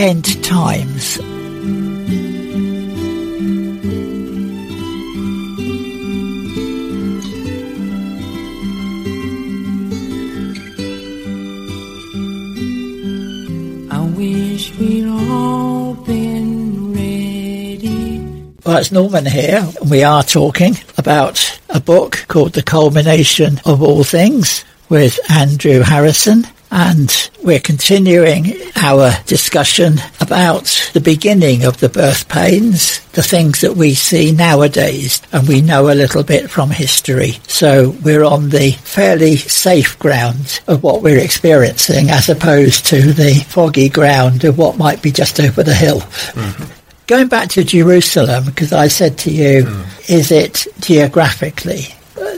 end times. I wish we'd all been ready. Well, it's Norman here. and We are talking about a book called The Culmination of All Things with Andrew Harrison. And we're continuing our discussion about the beginning of the birth pains, the things that we see nowadays, and we know a little bit from history. So we're on the fairly safe ground of what we're experiencing as opposed to the foggy ground of what might be just over the hill. Mm-hmm. Going back to Jerusalem, because I said to you, mm. is it geographically?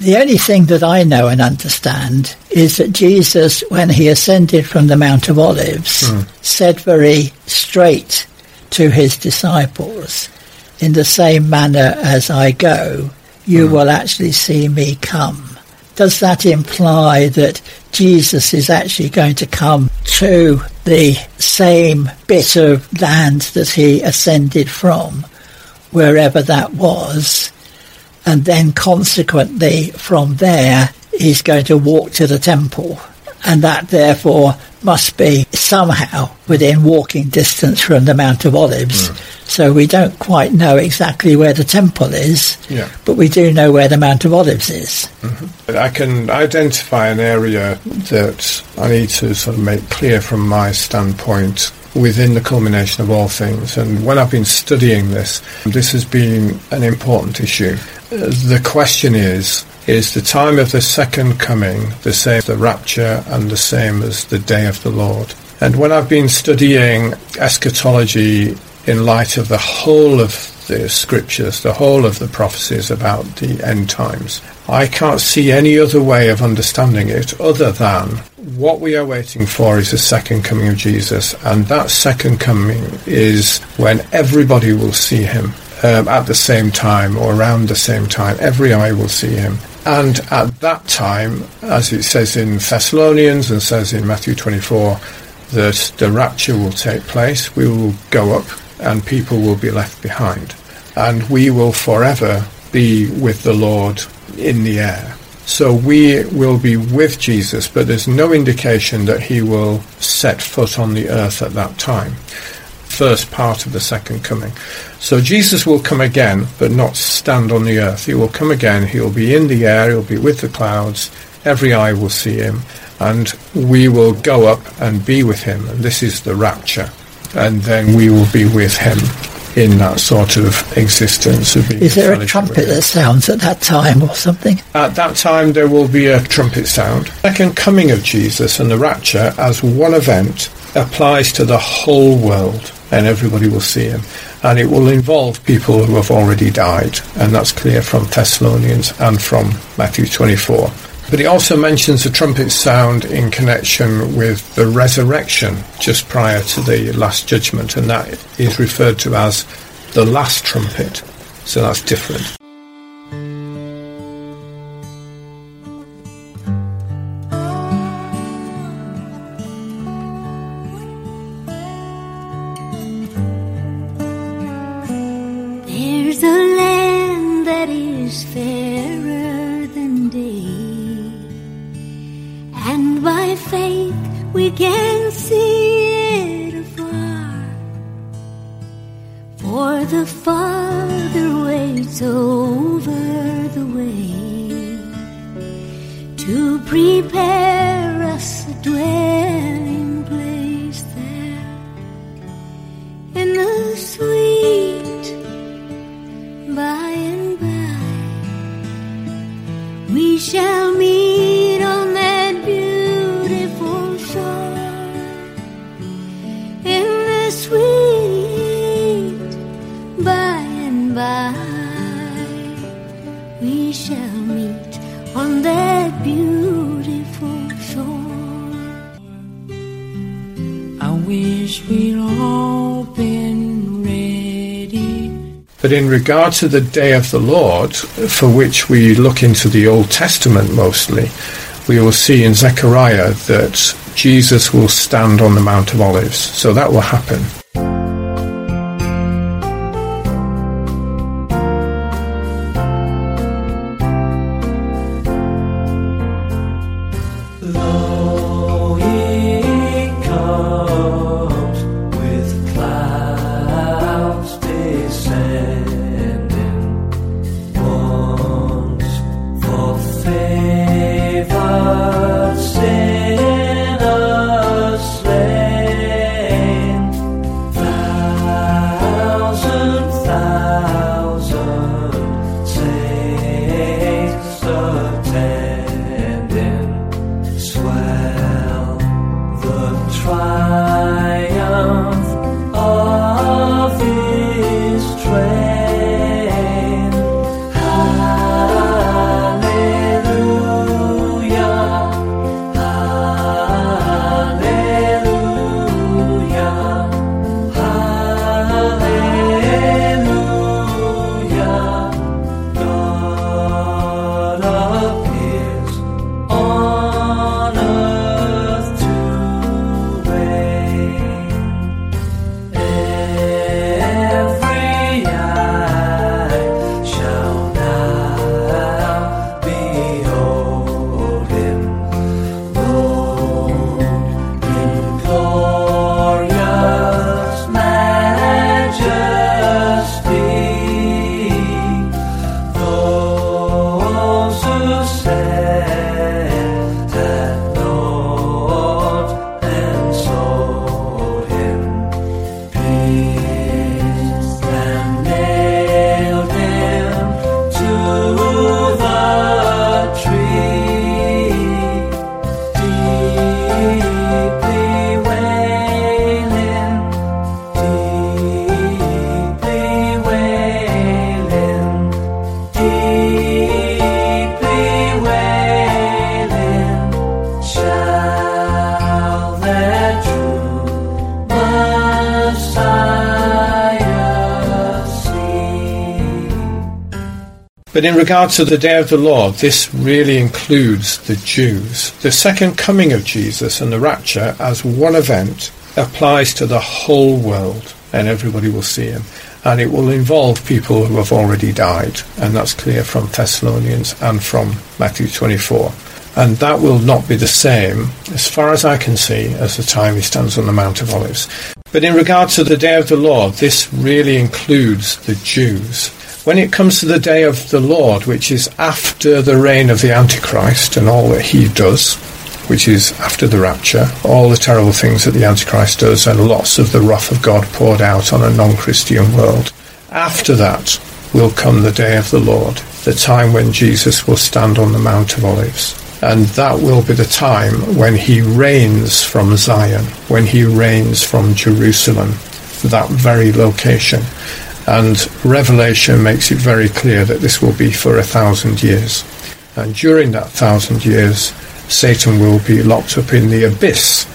The only thing that I know and understand is that Jesus, when he ascended from the Mount of Olives, mm. said very straight to his disciples, in the same manner as I go, you mm. will actually see me come does that imply that Jesus is actually going to come to the same bit of land that he ascended from, wherever that was, and then consequently from there he's going to walk to the temple, and that therefore must be somehow within walking distance from the Mount of Olives. Mm. So we don't quite know exactly where the temple is, yeah. but we do know where the Mount of Olives is. Mm-hmm. I can identify an area that I need to sort of make clear from my standpoint within the culmination of all things. And when I've been studying this, this has been an important issue. The question is, is the time of the second coming the same as the rapture and the same as the day of the Lord? And when I've been studying eschatology in light of the whole of the scriptures, the whole of the prophecies about the end times. I can't see any other way of understanding it other than what we are waiting for is the second coming of Jesus, and that second coming is when everybody will see him um, at the same time or around the same time. Every eye will see him. And at that time, as it says in Thessalonians and says in Matthew 24, that the rapture will take place. We will go up and people will be left behind. And we will forever be with the Lord in the air. So we will be with Jesus, but there's no indication that he will set foot on the earth at that time. First part of the second coming. So Jesus will come again, but not stand on the earth. He will come again. He'll be in the air. He'll be with the clouds. Every eye will see him. And we will go up and be with him. And this is the rapture and then we will be with him in that sort of existence. Of Is there a trumpet that sounds at that time or something? At that time, there will be a trumpet sound. Second coming of Jesus and the rapture as one event applies to the whole world, and everybody will see him. And it will involve people who have already died, and that's clear from Thessalonians and from Matthew 24. But he also mentions the trumpet sound in connection with the resurrection just prior to the last judgment, and that is referred to as the last trumpet. So that's different. prepare us a dwelling place there in the sweet by and by. We shall meet on that beautiful shore in the sweet by and by. We shall meet on that beautiful But in regard to the day of the Lord, for which we look into the Old Testament mostly, we will see in Zechariah that Jesus will stand on the Mount of Olives. So that will happen. But in regard to the day of the Lord, this really includes the Jews. The second coming of Jesus and the rapture as one event applies to the whole world, and everybody will see him. And it will involve people who have already died, and that's clear from Thessalonians and from Matthew 24. And that will not be the same, as far as I can see, as the time he stands on the Mount of Olives. But in regard to the day of the Lord, this really includes the Jews. When it comes to the day of the Lord, which is after the reign of the Antichrist and all that he does, which is after the rapture, all the terrible things that the Antichrist does, and lots of the wrath of God poured out on a non Christian world. After that will come the day of the Lord, the time when Jesus will stand on the Mount of Olives. And that will be the time when he reigns from Zion, when he reigns from Jerusalem, that very location. And Revelation makes it very clear that this will be for a thousand years. And during that thousand years, Satan will be locked up in the abyss,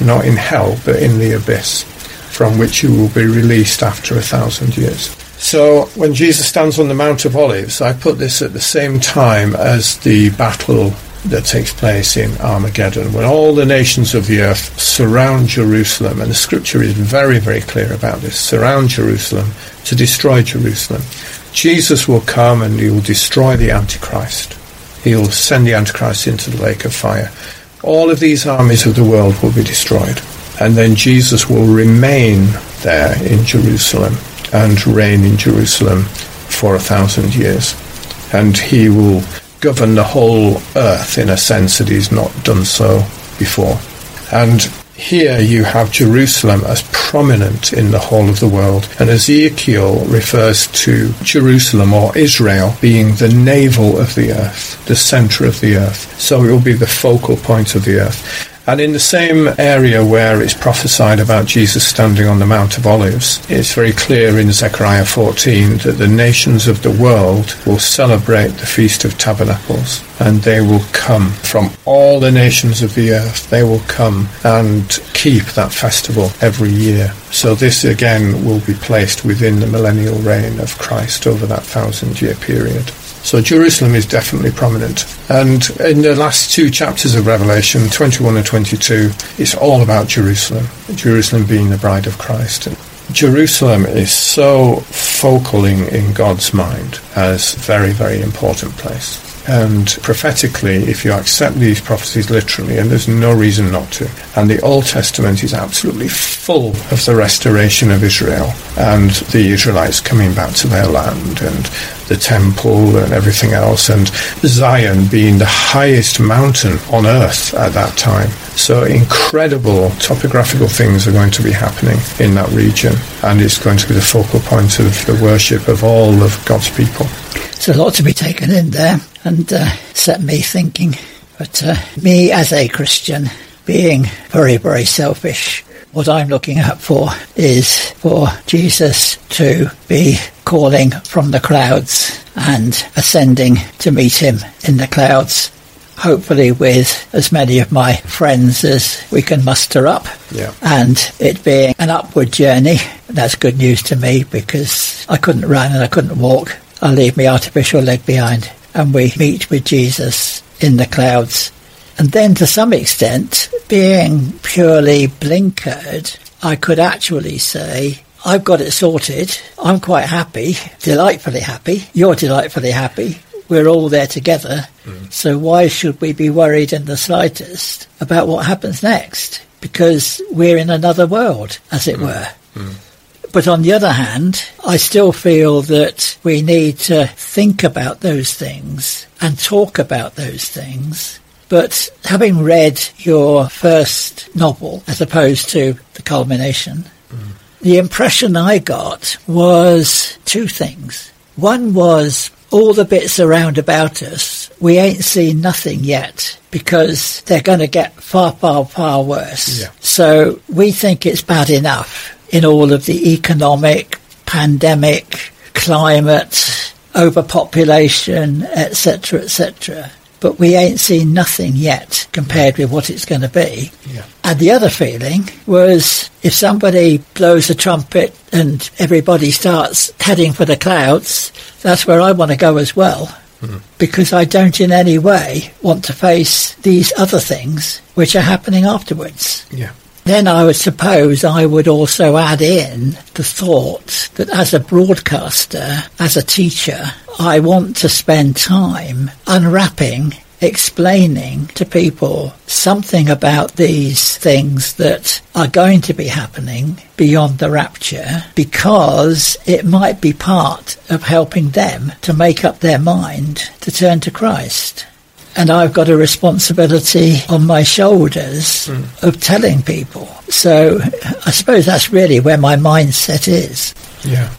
not in hell, but in the abyss, from which he will be released after a thousand years. So when Jesus stands on the Mount of Olives, I put this at the same time as the battle that takes place in Armageddon, when all the nations of the earth surround Jerusalem, and the scripture is very, very clear about this surround Jerusalem to destroy Jerusalem. Jesus will come and he will destroy the Antichrist. He'll send the Antichrist into the lake of fire. All of these armies of the world will be destroyed. And then Jesus will remain there in Jerusalem and reign in Jerusalem for a thousand years. And he will govern the whole earth in a sense that he's not done so before. And here you have Jerusalem as prominent in the whole of the world, and Ezekiel refers to Jerusalem or Israel being the navel of the earth, the center of the earth. So it will be the focal point of the earth. And in the same area where it's prophesied about Jesus standing on the Mount of Olives, it's very clear in Zechariah 14 that the nations of the world will celebrate the Feast of Tabernacles and they will come from all the nations of the earth. They will come and keep that festival every year. So this again will be placed within the millennial reign of Christ over that thousand year period. So Jerusalem is definitely prominent. And in the last two chapters of Revelation, 21 and 22, it's all about Jerusalem, Jerusalem being the bride of Christ. And Jerusalem is so focal in, in God's mind as a very, very important place. And prophetically, if you accept these prophecies literally, and there's no reason not to, and the Old Testament is absolutely full of the restoration of Israel and the Israelites coming back to their land and the temple and everything else, and Zion being the highest mountain on earth at that time. So incredible topographical things are going to be happening in that region, and it's going to be the focal point of the worship of all of God's people. There's a lot to be taken in there and uh, set me thinking. But uh, me as a Christian, being very, very selfish, what I'm looking out for is for Jesus to be calling from the clouds and ascending to meet him in the clouds. Hopefully, with as many of my friends as we can muster up, Yeah. and it being an upward journey. That's good news to me because I couldn't run and I couldn't walk. I'll leave my artificial leg behind and we meet with Jesus in the clouds. And then to some extent, being purely blinkered, I could actually say, I've got it sorted. I'm quite happy, delightfully happy. You're delightfully happy. We're all there together. Mm. So why should we be worried in the slightest about what happens next? Because we're in another world, as it mm. were. Mm. But on the other hand, I still feel that we need to think about those things and talk about those things. But having read your first novel as opposed to the culmination, mm. the impression I got was two things. One was all the bits around about us, we ain't seen nothing yet because they're going to get far, far, far worse. Yeah. So we think it's bad enough in all of the economic, pandemic, climate, overpopulation, etc., etc. But we ain't seen nothing yet compared with what it's going to be. Yeah. And the other feeling was if somebody blows a trumpet and everybody starts heading for the clouds, that's where I want to go as well. Hmm. Because I don't in any way want to face these other things which are happening afterwards. Yeah. Then I would suppose I would also add in the thought that as a broadcaster, as a teacher, I want to spend time unwrapping, explaining to people something about these things that are going to be happening beyond the rapture because it might be part of helping them to make up their mind to turn to Christ and I've got a responsibility on my shoulders hmm. of telling people. So I suppose that's really where my mindset is. Yeah.